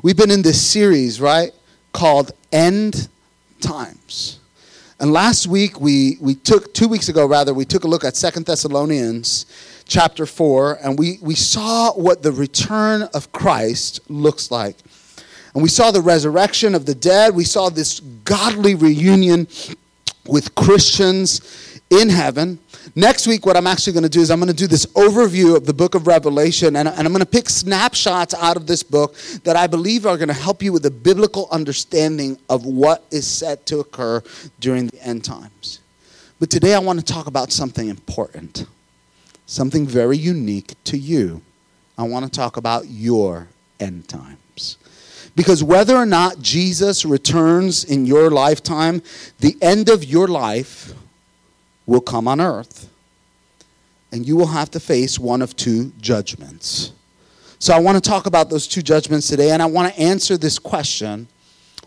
We've been in this series, right, called End Times. And last week, we, we took, two weeks ago rather, we took a look at Second Thessalonians chapter 4, and we, we saw what the return of Christ looks like. And we saw the resurrection of the dead. We saw this godly reunion with Christians in heaven. Next week, what I'm actually going to do is I'm going to do this overview of the book of Revelation, and, and I'm going to pick snapshots out of this book that I believe are going to help you with a biblical understanding of what is set to occur during the end times. But today, I want to talk about something important, something very unique to you. I want to talk about your end times. Because whether or not Jesus returns in your lifetime, the end of your life will come on earth. And you will have to face one of two judgments. So I want to talk about those two judgments today, and I want to answer this question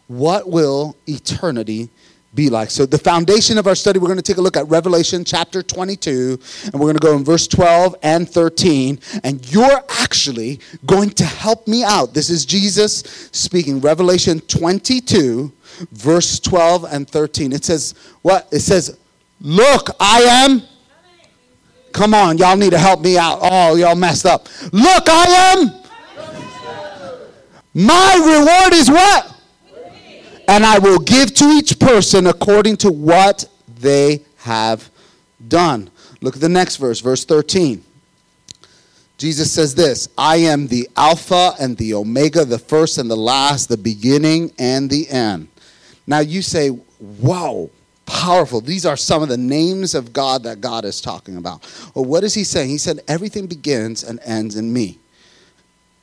What will eternity be like? So, the foundation of our study, we're going to take a look at Revelation chapter 22, and we're going to go in verse 12 and 13. And you're actually going to help me out. This is Jesus speaking. Revelation 22, verse 12 and 13. It says, What? It says, Look, I am. Come on, y'all need to help me out. Oh, y'all messed up. Look, I am. My reward is what? And I will give to each person according to what they have done. Look at the next verse, verse 13. Jesus says this I am the Alpha and the Omega, the first and the last, the beginning and the end. Now you say, Whoa, powerful. These are some of the names of God that God is talking about. Well, what is he saying? He said, Everything begins and ends in me.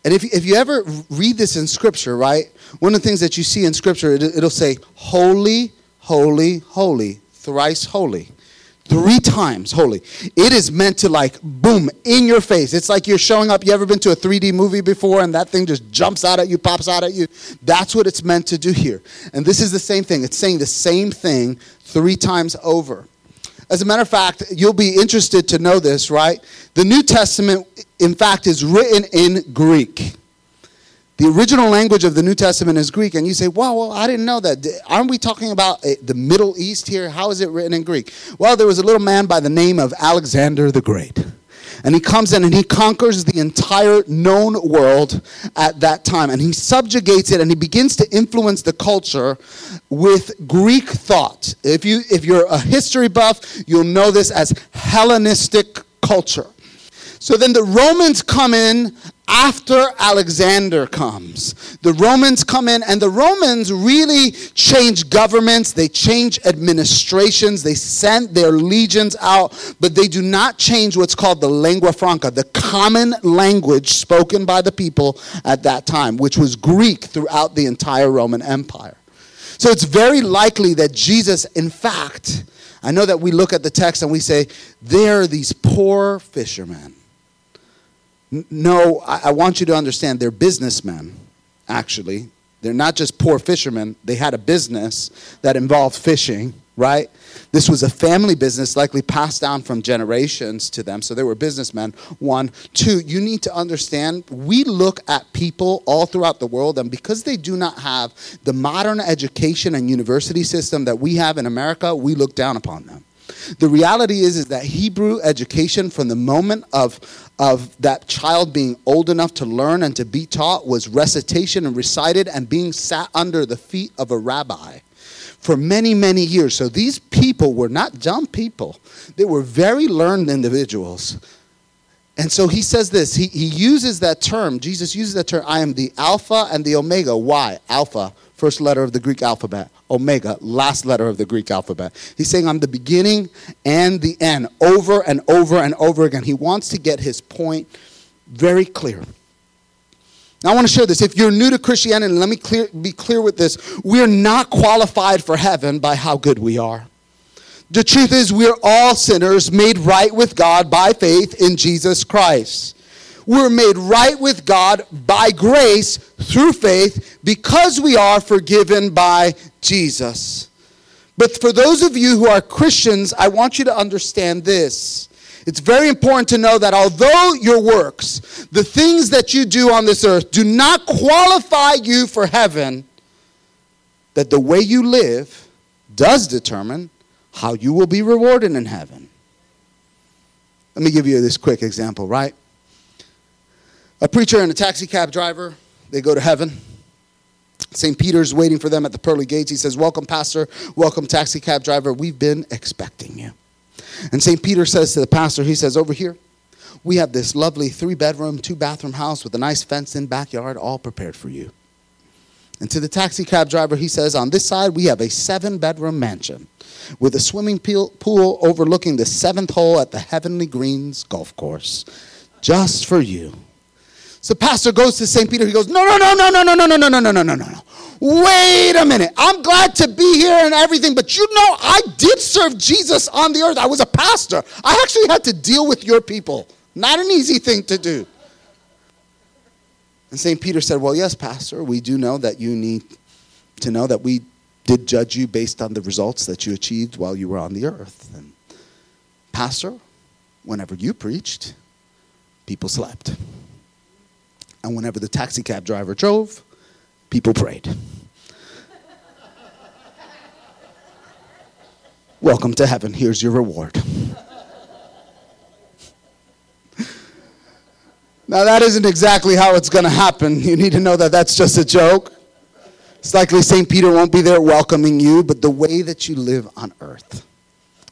And if, if you ever read this in Scripture, right, one of the things that you see in Scripture, it, it'll say, Holy, holy, holy, thrice holy. Three times holy. It is meant to, like, boom, in your face. It's like you're showing up. You ever been to a 3D movie before and that thing just jumps out at you, pops out at you? That's what it's meant to do here. And this is the same thing. It's saying the same thing three times over. As a matter of fact, you'll be interested to know this, right? The New Testament, in fact, is written in Greek. The original language of the New Testament is Greek, and you say, "Wow, well, I didn't know that. Aren't we talking about eh, the Middle East here? How is it written in Greek?" Well, there was a little man by the name of Alexander the Great. And he comes in and he conquers the entire known world at that time. And he subjugates it and he begins to influence the culture with Greek thought. If, you, if you're a history buff, you'll know this as Hellenistic culture. So then the Romans come in after Alexander comes. The Romans come in, and the Romans really change governments, they change administrations, they send their legions out, but they do not change what's called the lingua franca, the common language spoken by the people at that time, which was Greek throughout the entire Roman Empire. So it's very likely that Jesus, in fact, I know that we look at the text and we say, there are these poor fishermen no, I, I want you to understand they're businessmen, actually. They're not just poor fishermen, they had a business that involved fishing, right? This was a family business, likely passed down from generations to them. So they were businessmen. One. Two, you need to understand we look at people all throughout the world, and because they do not have the modern education and university system that we have in America, we look down upon them. The reality is, is that Hebrew education from the moment of, of that child being old enough to learn and to be taught was recitation and recited and being sat under the feet of a rabbi for many, many years. So these people were not dumb people, they were very learned individuals. And so he says this, he, he uses that term, Jesus uses that term, I am the Alpha and the Omega. Why? Alpha, first letter of the Greek alphabet. Omega, last letter of the Greek alphabet. He's saying, I'm the beginning and the end, over and over and over again. He wants to get his point very clear. Now, I want to share this. If you're new to Christianity, let me clear, be clear with this. We're not qualified for heaven by how good we are. The truth is, we're all sinners made right with God by faith in Jesus Christ. We're made right with God by grace through faith because we are forgiven by Jesus. But for those of you who are Christians, I want you to understand this. It's very important to know that although your works, the things that you do on this earth, do not qualify you for heaven, that the way you live does determine how you will be rewarded in heaven. Let me give you this quick example, right? A preacher and a taxi cab driver, they go to heaven. St. Peter's waiting for them at the pearly gates. He says, Welcome, Pastor. Welcome, taxi cab driver. We've been expecting you. And St. Peter says to the pastor, He says, Over here, we have this lovely three bedroom, two bathroom house with a nice fenced in backyard, all prepared for you. And to the taxi cab driver, he says, On this side, we have a seven bedroom mansion with a swimming pool overlooking the seventh hole at the Heavenly Greens golf course, just for you. So pastor goes to St. Peter. He goes, no, no, no, no, no, no, no, no, no, no, no, no, no, no. No. Wait a minute. I'm glad to be here and everything, but you know, I did serve Jesus on the earth. I was a pastor. I actually had to deal with your people. Not an easy thing to do. And St. Peter said, Well, yes, Pastor, we do know that you need to know that we did judge you based on the results that you achieved while you were on the earth. And, Pastor, whenever you preached, people slept. And whenever the taxi cab driver drove, people prayed. Welcome to heaven. Here's your reward. now, that isn't exactly how it's going to happen. You need to know that that's just a joke. It's likely St. Peter won't be there welcoming you, but the way that you live on earth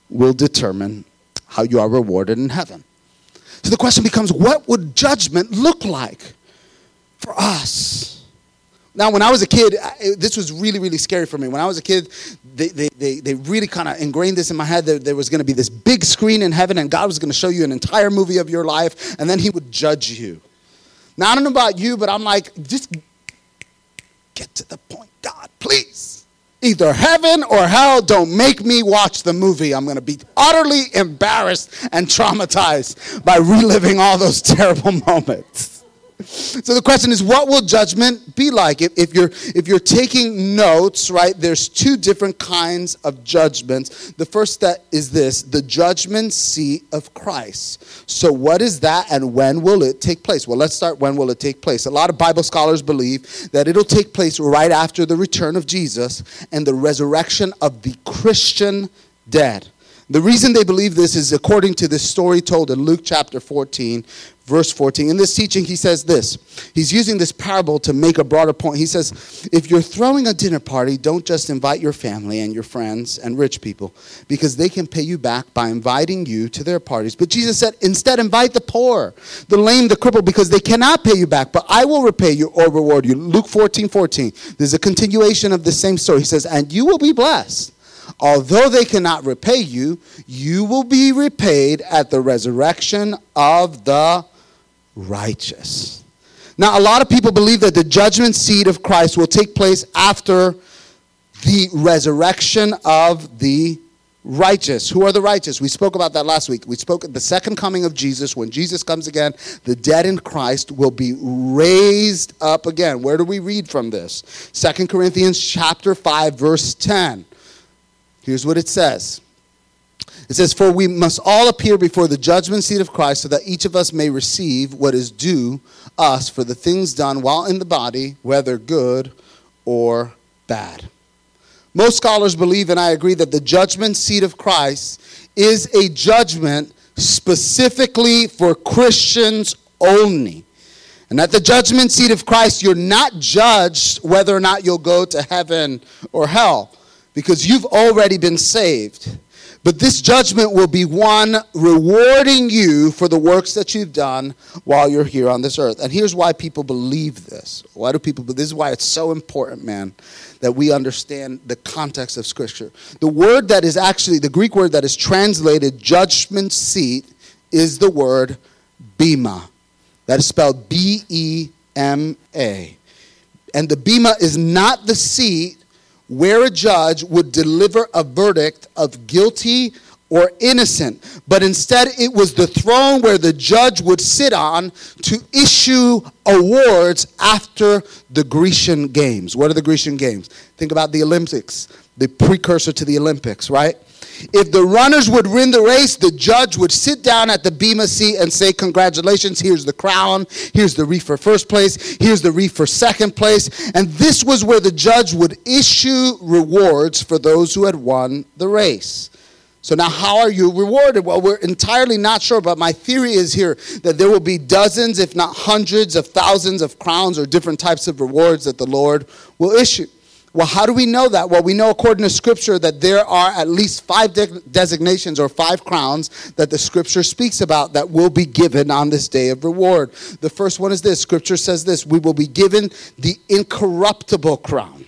will determine how you are rewarded in heaven. So the question becomes what would judgment look like for us? Now, when I was a kid, this was really, really scary for me. When I was a kid, they, they, they, they really kind of ingrained this in my head that there was going to be this big screen in heaven and God was going to show you an entire movie of your life and then He would judge you. Now, I don't know about you, but I'm like, just get to the point, God, please. Either heaven or hell, don't make me watch the movie. I'm going to be utterly embarrassed and traumatized by reliving all those terrible moments. So the question is, what will judgment be like? If, if, you're, if you're taking notes, right, there's two different kinds of judgments. The first that is this the judgment seat of Christ. So, what is that and when will it take place? Well, let's start when will it take place? A lot of Bible scholars believe that it'll take place right after the return of Jesus and the resurrection of the Christian dead. The reason they believe this is according to this story told in Luke chapter 14, verse 14. In this teaching, he says this. He's using this parable to make a broader point. He says, If you're throwing a dinner party, don't just invite your family and your friends and rich people, because they can pay you back by inviting you to their parties. But Jesus said, Instead, invite the poor, the lame, the crippled, because they cannot pay you back, but I will repay you or reward you. Luke 14, 14. There's a continuation of the same story. He says, And you will be blessed Although they cannot repay you, you will be repaid at the resurrection of the righteous. Now, a lot of people believe that the judgment seat of Christ will take place after the resurrection of the righteous. Who are the righteous? We spoke about that last week. We spoke at the second coming of Jesus. When Jesus comes again, the dead in Christ will be raised up again. Where do we read from this? Second Corinthians chapter 5 verse 10. Here's what it says. It says, For we must all appear before the judgment seat of Christ so that each of us may receive what is due us for the things done while in the body, whether good or bad. Most scholars believe, and I agree, that the judgment seat of Christ is a judgment specifically for Christians only. And at the judgment seat of Christ, you're not judged whether or not you'll go to heaven or hell because you've already been saved. But this judgment will be one rewarding you for the works that you've done while you're here on this earth. And here's why people believe this. Why do people This is why it's so important, man, that we understand the context of Scripture. The word that is actually, the Greek word that is translated judgment seat is the word bema. That is spelled B E M A. And the bema is not the seat where a judge would deliver a verdict of guilty or innocent, but instead it was the throne where the judge would sit on to issue awards after the Grecian Games. What are the Grecian Games? Think about the Olympics. the precursor to the Olympics, right? If the runners would win the race, the judge would sit down at the Bema seat and say, Congratulations, here's the crown, here's the wreath for first place, here's the wreath for second place. And this was where the judge would issue rewards for those who had won the race. So now, how are you rewarded? Well, we're entirely not sure, but my theory is here that there will be dozens, if not hundreds of thousands of crowns or different types of rewards that the Lord will issue. Well, how do we know that? Well, we know according to Scripture that there are at least five de- designations or five crowns that the Scripture speaks about that will be given on this day of reward. The first one is this Scripture says this we will be given the incorruptible crown.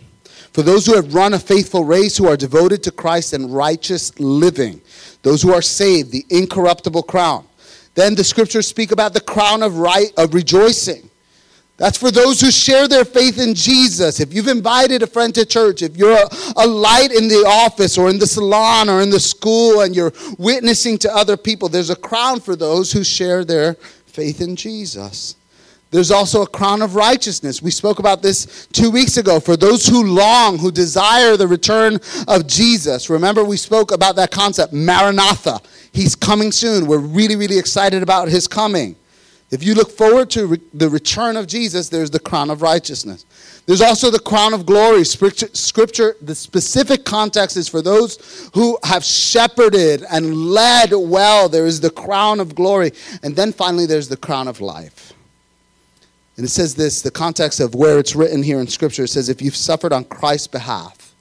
For those who have run a faithful race, who are devoted to Christ and righteous living, those who are saved, the incorruptible crown. Then the Scriptures speak about the crown of, right, of rejoicing. That's for those who share their faith in Jesus. If you've invited a friend to church, if you're a, a, light in the office or in the salon or in the school and you're witnessing to other people, there's a crown for those who share their faith in Jesus. There's also a crown of righteousness. We spoke about this two weeks ago. For those who long, who desire the return of Jesus. Remember, we spoke about that concept, Maranatha. He's coming soon. We're really, really excited about his coming. If you look forward to re- the return of Jesus, there's the crown of righteousness. There's also the crown of glory. Scripture, scripture, the specific context is for those who have shepherded and led well. There is the crown of glory. And then finally, there's the crown of life. And it says this the context of where it's written here in Scripture it says, if you've suffered on Christ's behalf,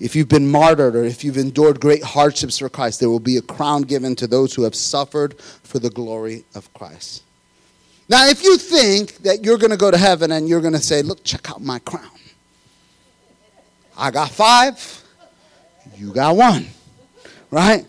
if you've been martyred, or if you've endured great hardships for Christ, there will be a crown given to those who have suffered for the glory of Christ. Now, if you think that you're going to go to heaven and you're going to say, Look, check out my crown. I got five, you got one, right?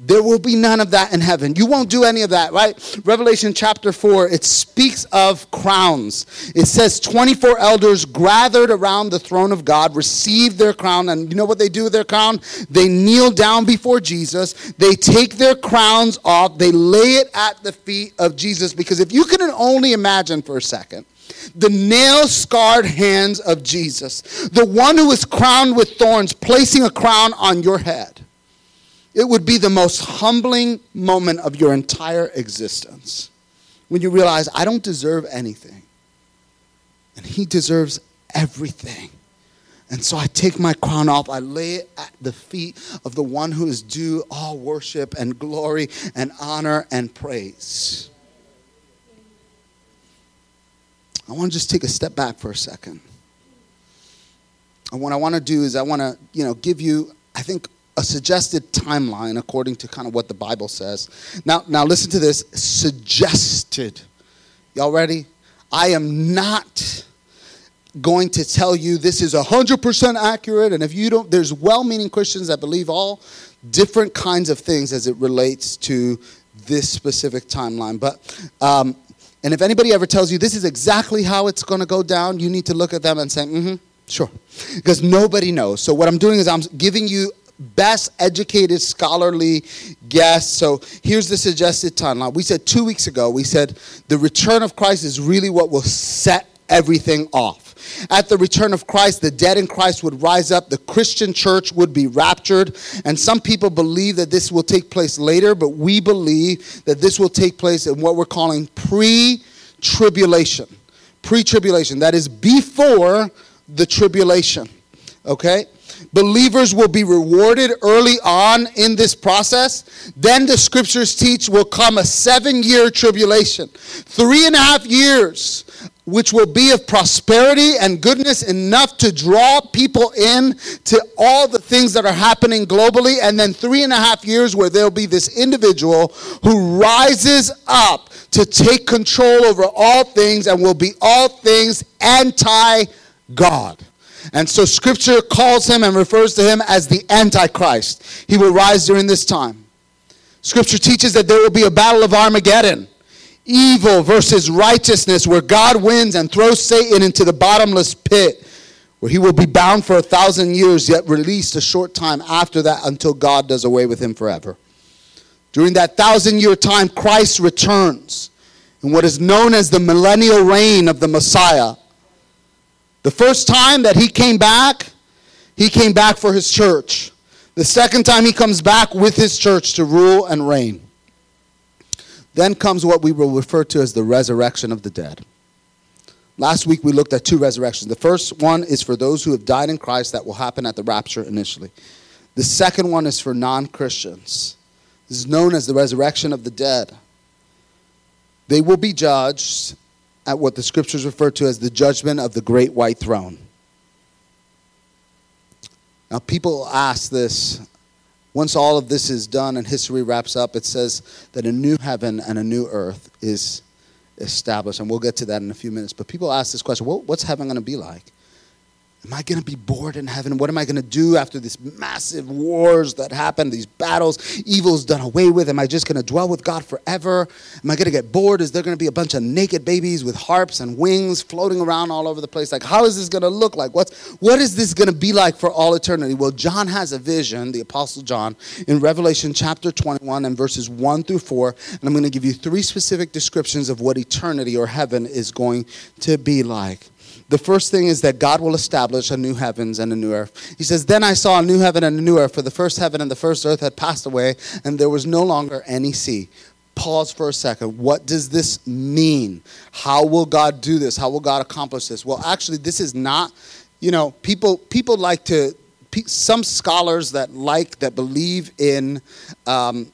There will be none of that in heaven. You won't do any of that, right? Revelation chapter 4, it speaks of crowns. It says 24 elders gathered around the throne of God received their crown. And you know what they do with their crown? They kneel down before Jesus. They take their crowns off. They lay it at the feet of Jesus. Because if you can only imagine for a second, the nail scarred hands of Jesus, the one who was crowned with thorns, placing a crown on your head it would be the most humbling moment of your entire existence when you realize, I don't deserve anything. And He deserves everything. And so I take my crown off, I lay it at the feet of the one who is due all worship and glory and honor and praise. I want to just take a step back for a second. And what I want to do is I want to, you know, give you, I think, a suggested timeline according to kind of what the Bible says. Now, now listen to this suggested. Y'all ready? I am not going to tell you this is 100% accurate. And if you don't, there's well meaning Christians that believe all different kinds of things as it relates to this specific timeline. But, um, and if anybody ever tells you this is exactly how it's going to go down, you need to look at them and say, mm hmm, sure. Because nobody knows. So what I'm doing is I'm giving you best educated scholarly guess. So here's the suggested timeline. We said two weeks ago, we said the return of Christ is really what will set everything off. At the return of Christ, the dead in Christ would rise up, the Christian church would be raptured. And some people believe that this will take place later, but we believe that this will take place in what we're calling pre tribulation. Pre tribulation, that is before the tribulation. Okay? Believers will be rewarded early on in this process. Then the scriptures teach will come a seven year tribulation. Three and a half years, which will be of prosperity and goodness enough to draw people in to all the things that are happening globally. And then three and a half years where there'll be this individual who rises up to take control over all things and will be all things anti God. And so scripture calls him and refers to him as the Antichrist. He will rise during this time. Scripture teaches that there will be a battle of Armageddon evil versus righteousness, where God wins and throws Satan into the bottomless pit, where he will be bound for a thousand years, yet released a short time after that until God does away with him forever. During that thousand year time, Christ returns in what is known as the millennial reign of the Messiah. The first time that he came back, he came back for his church. The second time he comes back with his church to rule and reign. Then comes what we will refer to as the resurrection of the dead. Last week we looked at two resurrections. The first one is for those who have died in Christ, that will happen at the rapture initially. The second one is for non Christians. This is known as the resurrection of the dead. They will be judged at what the scriptures refer to as the judgment of the great white throne. Now, people ask this. Once all of this is done and history wraps up, it says that a new heaven and a new earth is established. And we'll get to that in a few minutes. But people ask this question what's heaven going to be like? Am I going to be bored in heaven? What am I going to do after these massive wars that happen, these battles, evil's done away with? Am I just going to dwell with God forever? Am I going to get bored? Is there going to be a bunch of naked babies with harps and wings floating around all over the place? Like, how is this going to look like? What's, what is this going to be like for all eternity? Well, John has a vision, the Apostle John, in Revelation chapter 21 and verses 1 through 4. And I'm going to give you three specific descriptions of what eternity or heaven is going to be like. The first thing is that God will establish a new heavens and a new earth. He says, Then I saw a new heaven and a new earth, for the first heaven and the first earth had passed away, and there was no longer any sea. Pause for a second. What does this mean? How will God do this? How will God accomplish this? Well, actually, this is not, you know, people people like to some scholars that like that believe in um,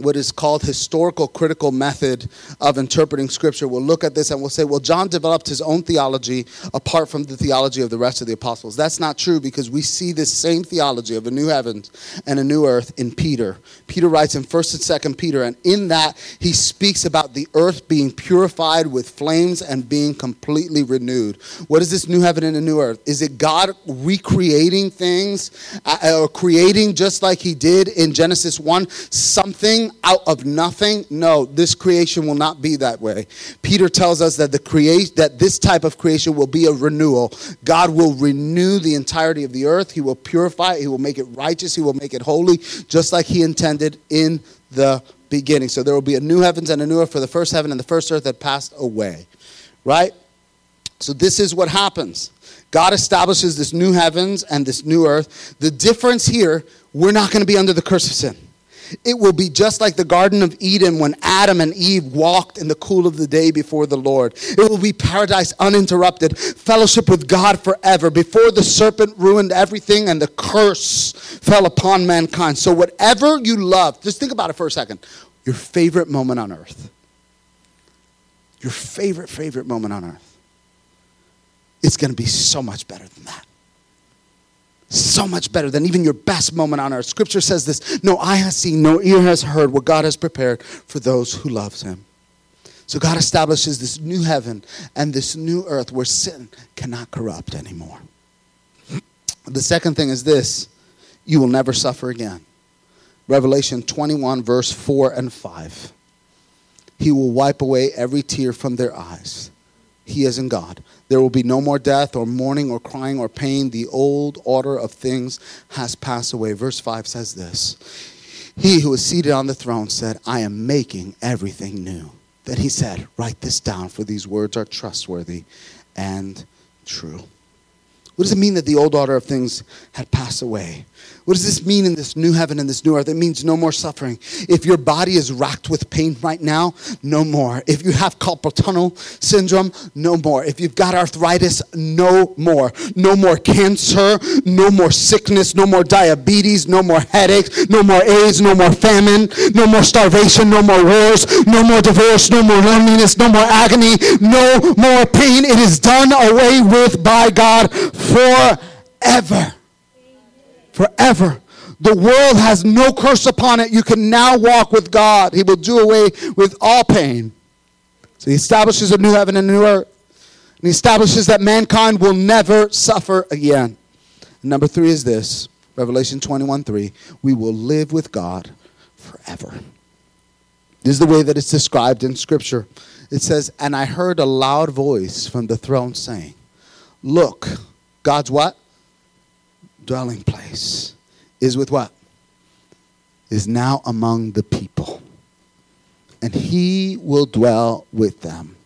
what is called historical critical method of interpreting scripture. We'll look at this and we'll say well john developed his own theology apart from the theology of the rest of the apostles. That's not true because we see this same theology of a new heavens and a new earth in peter. Peter writes in 1st and 2nd peter and in that he speaks about the earth being purified with flames and being completely renewed. What is this new heaven and a new earth? Is it god recreating things uh, or creating just like he did in genesis 1 something out of nothing? No, this creation will not be that way. Peter tells us that the create that this type of creation will be a renewal. God will renew the entirety of the earth. He will purify it. He will make it righteous. He will make it holy, just like he intended in the beginning. So there will be a new heavens and a new earth for the first heaven and the first earth that passed away. Right? So this is what happens. God establishes this new heavens and this new earth. The difference here, we're not going to be under the curse of sin. It will be just like the Garden of Eden when Adam and Eve walked in the cool of the day before the Lord. It will be paradise uninterrupted, fellowship with God forever, before the serpent ruined everything and the curse fell upon mankind. So, whatever you love, just think about it for a second your favorite moment on earth. Your favorite, favorite moment on earth. It's going to be so much better than that so much better than even your best moment on earth. Scripture says this No eye has seen, no ear has heard what God has prepared for those who loves him. So God establishes this new heaven and this new earth where sin cannot corrupt anymore. The second thing is this you will never suffer again. Revelation 21, verse 4 and 5. He will wipe away every tear from their eyes. He is in God. There will be no more death or mourning or crying or pain. The old order of things has passed away. Verse 5 says this He who is seated on the throne said, I am making everything new. Then he said, Write this down, for these words are trustworthy and true. What does it mean that the old order of things had passed away? What does this mean in this new heaven and this new earth? It means no more suffering. If your body is racked with pain right now, no more. If you have carpal tunnel syndrome, no more. If you've got arthritis, no more. No more cancer, no more sickness, no more diabetes, no more headaches, no more AIDS, no more famine, no more starvation, no more wars, no more divorce, no more loneliness, no more agony, no more pain. It is done away with by God forever forever. The world has no curse upon it. You can now walk with God. He will do away with all pain. So he establishes a new heaven and a new earth. And he establishes that mankind will never suffer again. And number three is this Revelation 21 3. We will live with God forever. This is the way that it's described in Scripture. It says, And I heard a loud voice from the throne saying, Look, God's what? dwelling place is with what? Is now among the people. And he will dwell with them,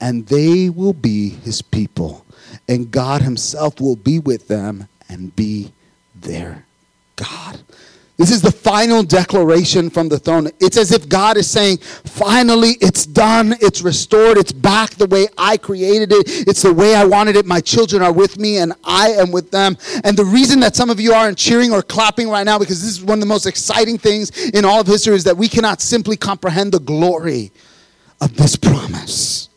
and they will be his people. And God himself will be with them and be their God. This is the final declaration from the throne. It's as if God is saying, finally, it's done, it's restored, it's back the way I created it, it's the way I wanted it. My children are with me, and I am with them. And the reason that some of you aren't cheering or clapping right now, because this is one of the most exciting things in all of history, is that we cannot simply comprehend the glory of this promise.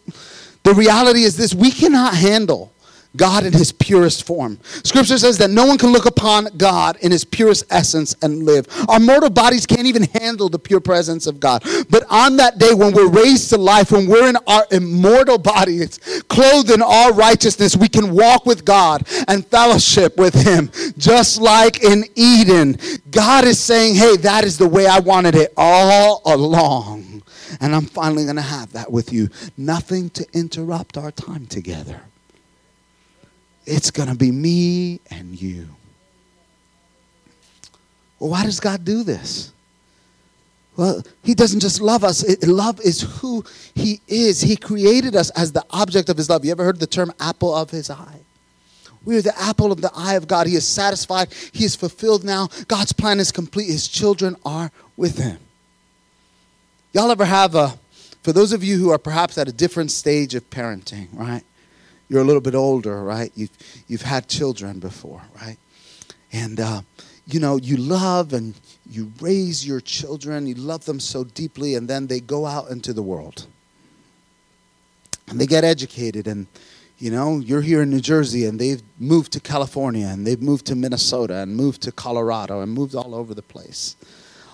The reality is this we cannot handle God in his purest form. Scripture says that no one can look upon God in his purest essence and live. Our mortal bodies can't even handle the pure presence of God. But on that day when we're raised to life, when we're in our immortal bodies, clothed in all righteousness, we can walk with God and fellowship with him. Just like in Eden, God is saying, hey, that is the way I wanted it all along. And I'm finally going to have that with you. Nothing to interrupt our time together. It's going to be me and you. Well, why does God do this? Well, He doesn't just love us. It, love is who He is. He created us as the object of His love. You ever heard the term apple of His eye? We are the apple of the eye of God. He is satisfied. He is fulfilled now. God's plan is complete. His children are with Him. Y'all ever have a, for those of you who are perhaps at a different stage of parenting, right? You're a little bit older, right? You've, you've had children before, right? And, uh, you know, you love and you raise your children, you love them so deeply, and then they go out into the world. And they get educated, and, you know, you're here in New Jersey, and they've moved to California, and they've moved to Minnesota, and moved to Colorado, and moved all over the place,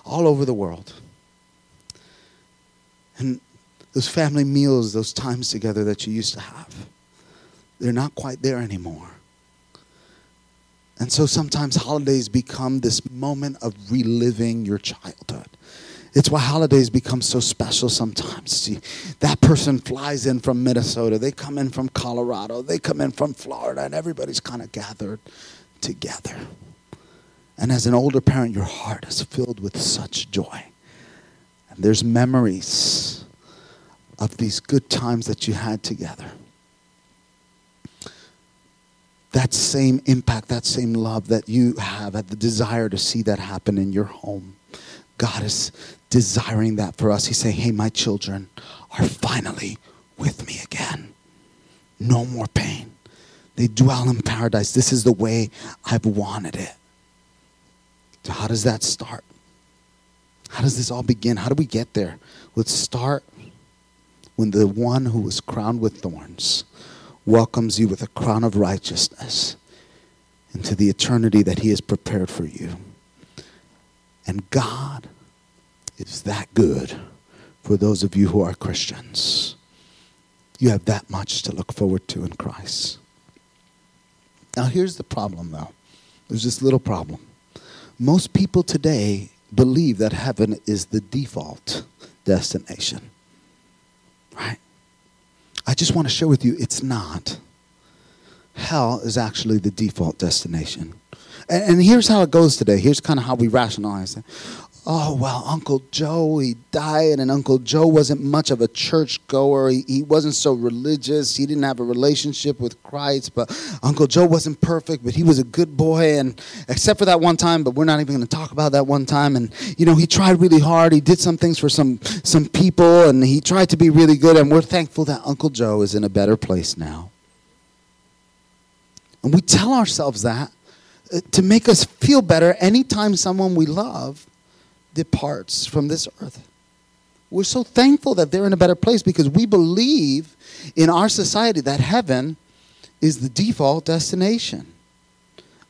all over the world. And those family meals, those times together that you used to have they're not quite there anymore. And so sometimes holidays become this moment of reliving your childhood. It's why holidays become so special sometimes. See, that person flies in from Minnesota, they come in from Colorado, they come in from Florida, and everybody's kind of gathered together. And as an older parent, your heart is filled with such joy. And there's memories of these good times that you had together that same impact, that same love that you have, the desire to see that happen in your home. God is desiring that for us. He's saying, Hey, my children are finally with me again. No more pain. They dwell in paradise. This is the way I've wanted it. So, how does that start? How does this all begin? How do we get there? Let's start when the one who was crowned with thorns welcomes you with a crown of righteousness into the eternity that He has prepared for you. And God is that good for those of you who are Christians. You have that much to look forward to in Christ. Now, here's the problem, though. There's this little problem. Most people today believe that heaven is the default destination, right? I just want to share with you it's not. Hell is actually the default destination. And, and here's how it goes today. Here's kind of how we rationalize it oh, well, Uncle Joe, he died, and Uncle Joe wasn't much of a church goer. He, he wasn't so religious. He didn't have a relationship with Christ, but Uncle Joe wasn't perfect, but he was a good boy, and except for that one time, but we're not even going to talk about that one time. And, you know, he tried really hard. He did some things for some, some people, and he tried to be really good, and we're thankful that Uncle Joe is in a better place now. And we tell ourselves that uh, to make us feel better anytime someone we love departs from this earth. We're so thankful that they're in a better place because we believe in our society that heaven is the default destination.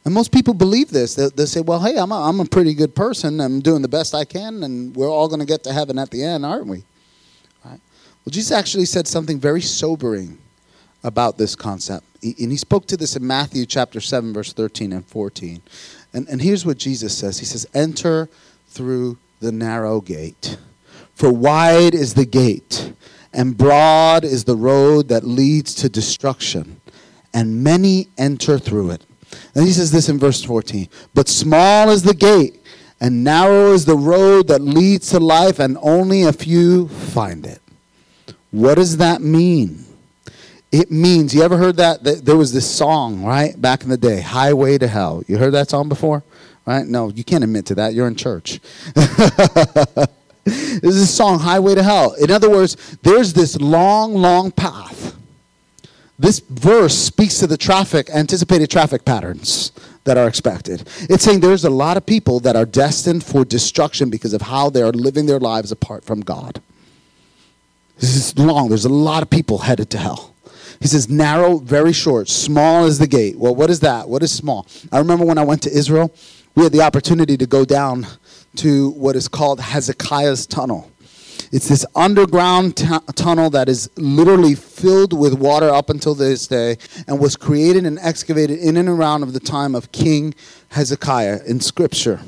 And most people believe this. They, they say, well, hey, I'm a, I'm a pretty good person. I'm doing the best I can, and we're all going to get to heaven at the end, aren't we? Right? Well, Jesus actually said something very sobering about this concept. He, and he spoke to this in Matthew chapter 7, verse 13 and 14. And, and here's what Jesus says He says, Enter through the narrow gate. For wide is the gate, and broad is the road that leads to destruction, and many enter through it. And he says this in verse 14 But small is the gate, and narrow is the road that leads to life, and only a few find it. What does that mean? it means, you ever heard that? There was this song, right, back in the day, Highway to Hell. You heard that song before? Right? No, you can't admit to that. You're in church. this is a song, Highway to Hell. In other words, there's this long, long path. This verse speaks to the traffic, anticipated traffic patterns that are expected. It's saying there's a lot of people that are destined for destruction because of how they are living their lives apart from God. This is long. There's a lot of people headed to hell. He says, narrow, very short, small is the gate. Well, what is that? What is small? I remember when I went to Israel, we had the opportunity to go down to what is called Hezekiah's Tunnel. It's this underground t- tunnel that is literally filled with water up until this day and was created and excavated in and around of the time of King Hezekiah in scripture.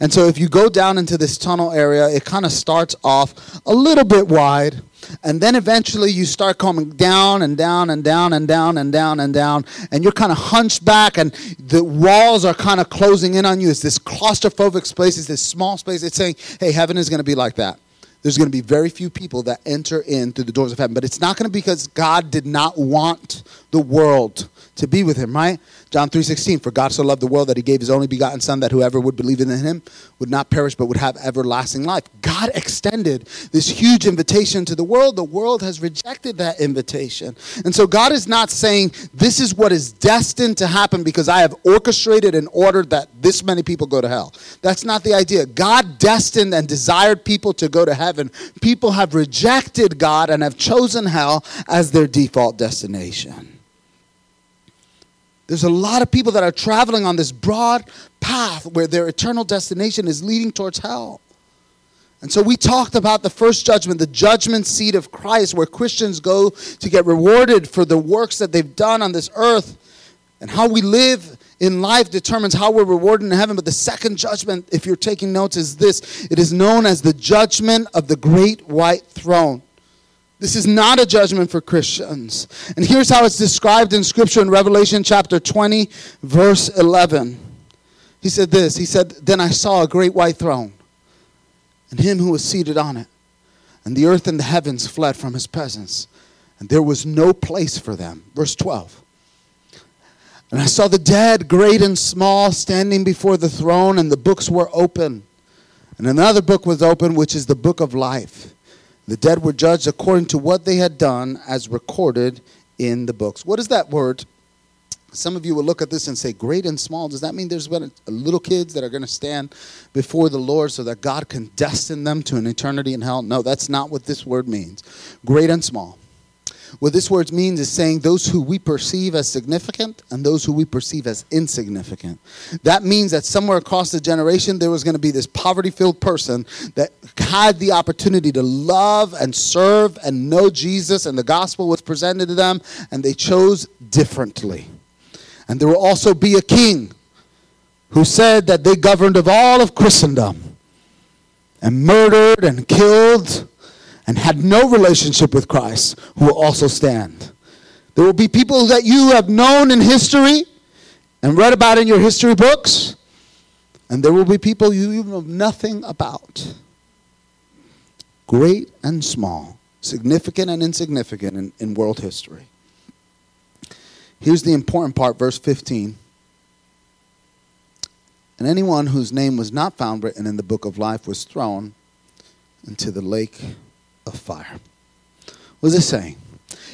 And so if you go down into this tunnel area, it kind of starts off a little bit wide and then eventually you start coming down and down and down and down and down and down. And you're kind of hunched back and the walls are kind of closing in on you. It's this claustrophobic space. It's this small space. It's saying, hey, heaven is going to be like that. There's going to be very few people that enter in through the doors of heaven. But it's not going to be because God did not want the world to be with him, right? John 3:16 For God so loved the world that he gave his only begotten son that whoever would believe in him would not perish but would have everlasting life. God extended this huge invitation to the world. The world has rejected that invitation. And so God is not saying this is what is destined to happen because I have orchestrated and ordered that this many people go to hell. That's not the idea. God destined and desired people to go to heaven. People have rejected God and have chosen hell as their default destination. There's a lot of people that are traveling on this broad path where their eternal destination is leading towards hell. And so we talked about the first judgment, the judgment seat of Christ, where Christians go to get rewarded for the works that they've done on this earth. And how we live in life determines how we're rewarded in heaven. But the second judgment, if you're taking notes, is this it is known as the judgment of the great white throne. This is not a judgment for Christians. And here's how it's described in Scripture in Revelation chapter 20, verse 11. He said this He said, Then I saw a great white throne, and him who was seated on it. And the earth and the heavens fled from his presence, and there was no place for them. Verse 12. And I saw the dead, great and small, standing before the throne, and the books were open. And another book was open, which is the book of life. The dead were judged according to what they had done as recorded in the books. What is that word? Some of you will look at this and say, great and small. Does that mean there's little kids that are going to stand before the Lord so that God can destine them to an eternity in hell? No, that's not what this word means. Great and small. What this word means is saying those who we perceive as significant and those who we perceive as insignificant. That means that somewhere across the generation, there was going to be this poverty filled person that had the opportunity to love and serve and know Jesus, and the gospel was presented to them, and they chose differently. And there will also be a king who said that they governed of all of Christendom and murdered and killed and had no relationship with Christ who will also stand. There will be people that you have known in history and read about in your history books, and there will be people you know nothing about. Great and small, significant and insignificant in, in world history. Here's the important part, verse 15. And anyone whose name was not found written in the book of life was thrown into the lake of fire. What is it saying?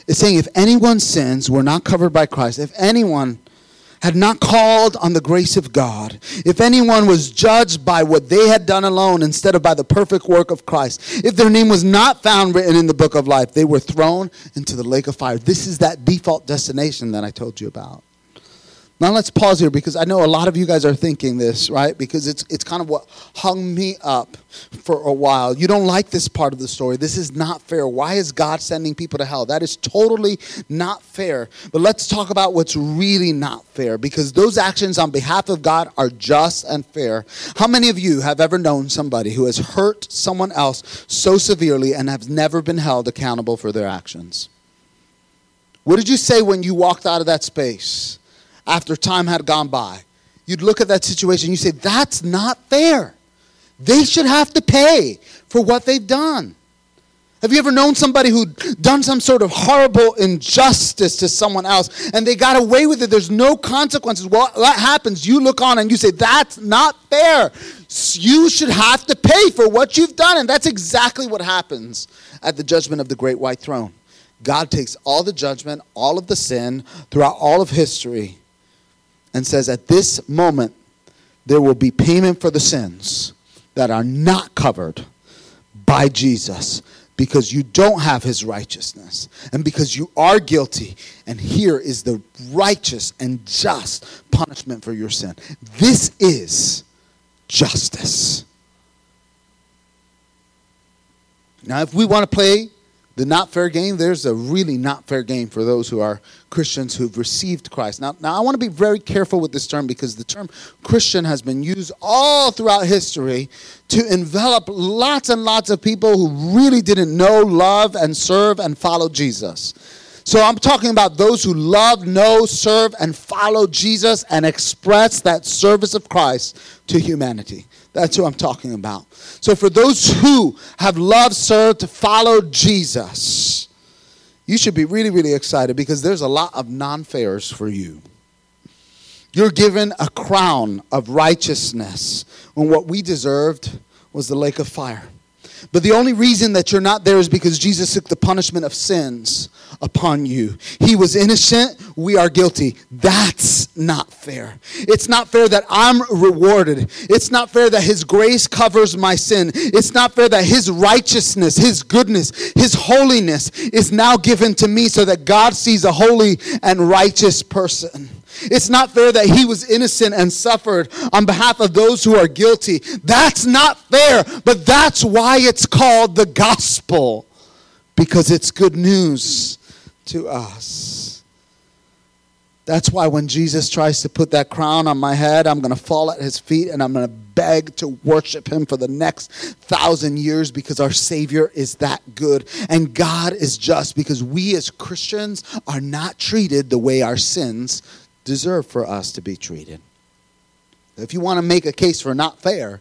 It's saying if anyone's sins were not covered by Christ, if anyone had not called on the grace of God, if anyone was judged by what they had done alone instead of by the perfect work of Christ, if their name was not found written in the book of life, they were thrown into the lake of fire. This is that default destination that I told you about. Now let's pause here because I know a lot of you guys are thinking this, right? Because it's it's kind of what hung me up for a while. You don't like this part of the story. This is not fair. Why is God sending people to hell? That is totally not fair. But let's talk about what's really not fair because those actions on behalf of God are just and fair. How many of you have ever known somebody who has hurt someone else so severely and have never been held accountable for their actions? What did you say when you walked out of that space? After time had gone by. You'd look at that situation you say, that's not fair. They should have to pay for what they've done. Have you ever known somebody who'd done some sort of horrible injustice to someone else and they got away with it? There's no consequences. Well, that happens. You look on and you say, That's not fair. You should have to pay for what you've done. And that's exactly what happens at the judgment of the great white throne. God takes all the judgment, all of the sin throughout all of history, and says, At this moment, there will be payment for the sins that are not covered by Jesus because you don't have his righteousness and because you are guilty. And here is the righteous and just punishment for your sin. This is justice. Now, if we want to play the not fair game, there's a really not fair game for those who are Christians who've received Christ. Now, now I want to be very careful with this term because the term Christian has been used all throughout history to envelop lots and lots of people who really didn't know, love, and serve and follow Jesus. So I'm talking about those who love, know, serve, and follow Jesus and express that service of Christ to humanity. That's who I'm talking about. So, for those who have loved, served, to follow Jesus, you should be really, really excited because there's a lot of non fairs for you. You're given a crown of righteousness when what we deserved was the lake of fire. But the only reason that you're not there is because Jesus took the punishment of sins upon you. He was innocent, we are guilty. That's not fair. It's not fair that I'm rewarded. It's not fair that His grace covers my sin. It's not fair that His righteousness, His goodness, His holiness is now given to me so that God sees a holy and righteous person. It's not fair that he was innocent and suffered on behalf of those who are guilty. That's not fair, but that's why it's called the gospel, because it's good news to us. That's why when Jesus tries to put that crown on my head, I'm going to fall at his feet and I'm going to beg to worship him for the next thousand years because our Savior is that good. And God is just because we as Christians are not treated the way our sins deserve for us to be treated. If you want to make a case for not fair,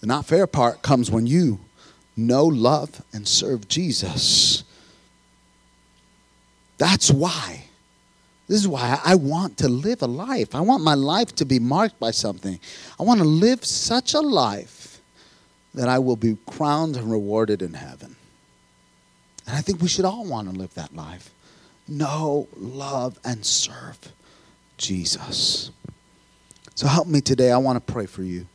the not fair part comes when you know, love, and serve Jesus. That's why. This is why I want to live a life. I want my life to be marked by something. I want to live such a life that I will be crowned and rewarded in heaven. And I think we should all want to live that life. Know, love, and serve Jesus. So help me today. I want to pray for you.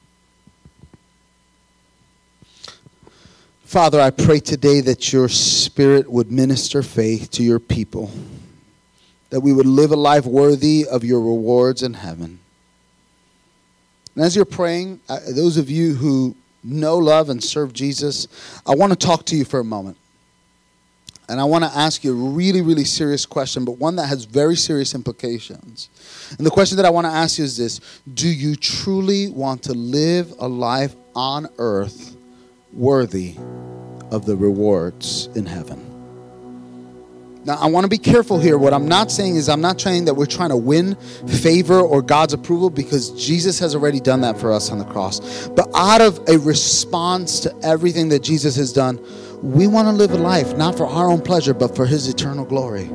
Father, I pray today that your spirit would minister faith to your people, that we would live a life worthy of your rewards in heaven. And as you're praying, uh, those of you who know, love, and serve Jesus, I want to talk to you for a moment. And I want to ask you a really, really serious question, but one that has very serious implications. And the question that I want to ask you is this Do you truly want to live a life on earth worthy of the rewards in heaven? Now, I want to be careful here. What I'm not saying is, I'm not saying that we're trying to win favor or God's approval because Jesus has already done that for us on the cross. But out of a response to everything that Jesus has done, we want to live a life not for our own pleasure, but for His eternal glory.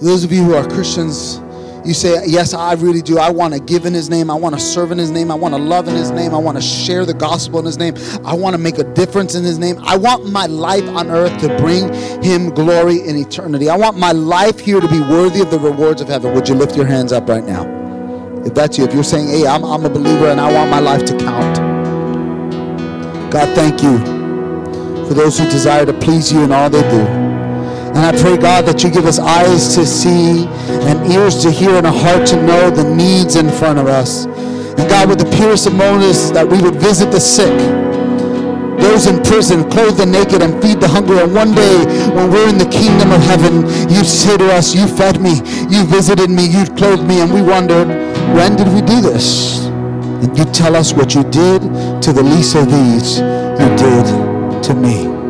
Those of you who are Christians, you say, Yes, I really do. I want to give in His name. I want to serve in His name. I want to love in His name. I want to share the gospel in His name. I want to make a difference in His name. I want my life on earth to bring Him glory in eternity. I want my life here to be worthy of the rewards of heaven. Would you lift your hands up right now? If that's you, if you're saying, Hey, I'm, I'm a believer and I want my life to count. God, thank you for those who desire to please you in all they do. And I pray, God, that you give us eyes to see and ears to hear and a heart to know the needs in front of us. And God, with the purest of motives, that we would visit the sick, those in prison, clothe the naked, and feed the hungry. And one day, when we're in the kingdom of heaven, you say to us, You fed me, you visited me, you clothed me. And we wondered, When did we do this? And you tell us what you did to the least of these, you did to me.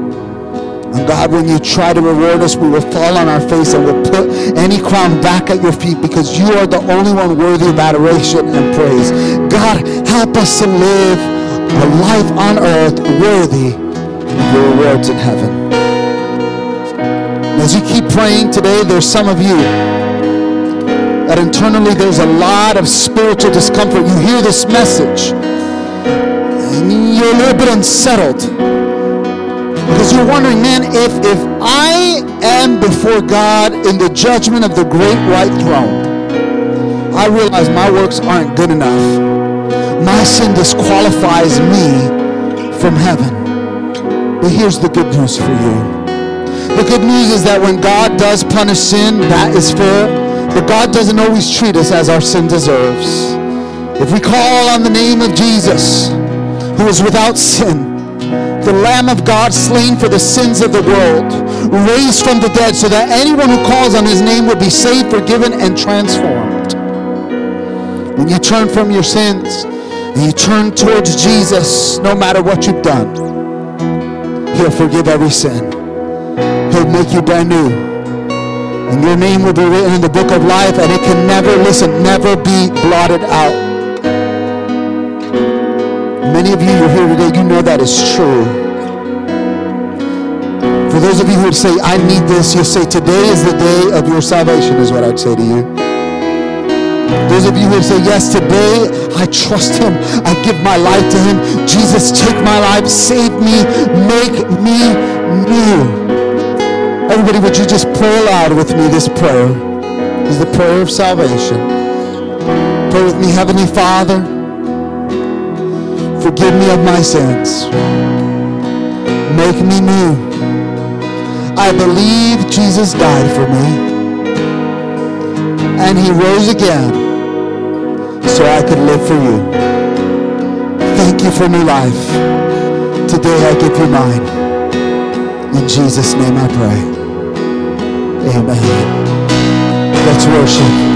And God, when you try to reward us, we will fall on our face and we'll put any crown back at your feet because you are the only one worthy of adoration and praise. God, help us to live a life on earth worthy of your rewards in heaven. As you keep praying today, there's some of you that internally there's a lot of spiritual discomfort. You hear this message and you're a little bit unsettled because you're wondering, man, if, if I am before God in the judgment of the great white throne, I realize my works aren't good enough. My sin disqualifies me from heaven. But here's the good news for you. The good news is that when God does punish sin, that is fair. But God doesn't always treat us as our sin deserves. If we call on the name of Jesus, who is without sin, the Lamb of God slain for the sins of the world, raised from the dead so that anyone who calls on his name will be saved, forgiven, and transformed. When you turn from your sins and you turn towards Jesus, no matter what you've done, he'll forgive every sin. He'll make you brand new. And your name will be written in the book of life and it can never, listen, never be blotted out. Many of you who are here today, you know that is true. For those of you who would say, I need this, you'll say, today is the day of your salvation, is what I'd say to you. Those of you who would say, yes, today I trust him. I give my life to him. Jesus, take my life, save me, make me new. Everybody, would you just pray aloud with me this prayer? This is the prayer of salvation. Pray with me, Heavenly Father. Forgive me of my sins. Make me new. I believe Jesus died for me. And he rose again so I could live for you. Thank you for new life. Today I give you mine. In Jesus' name I pray. Amen. Let's worship.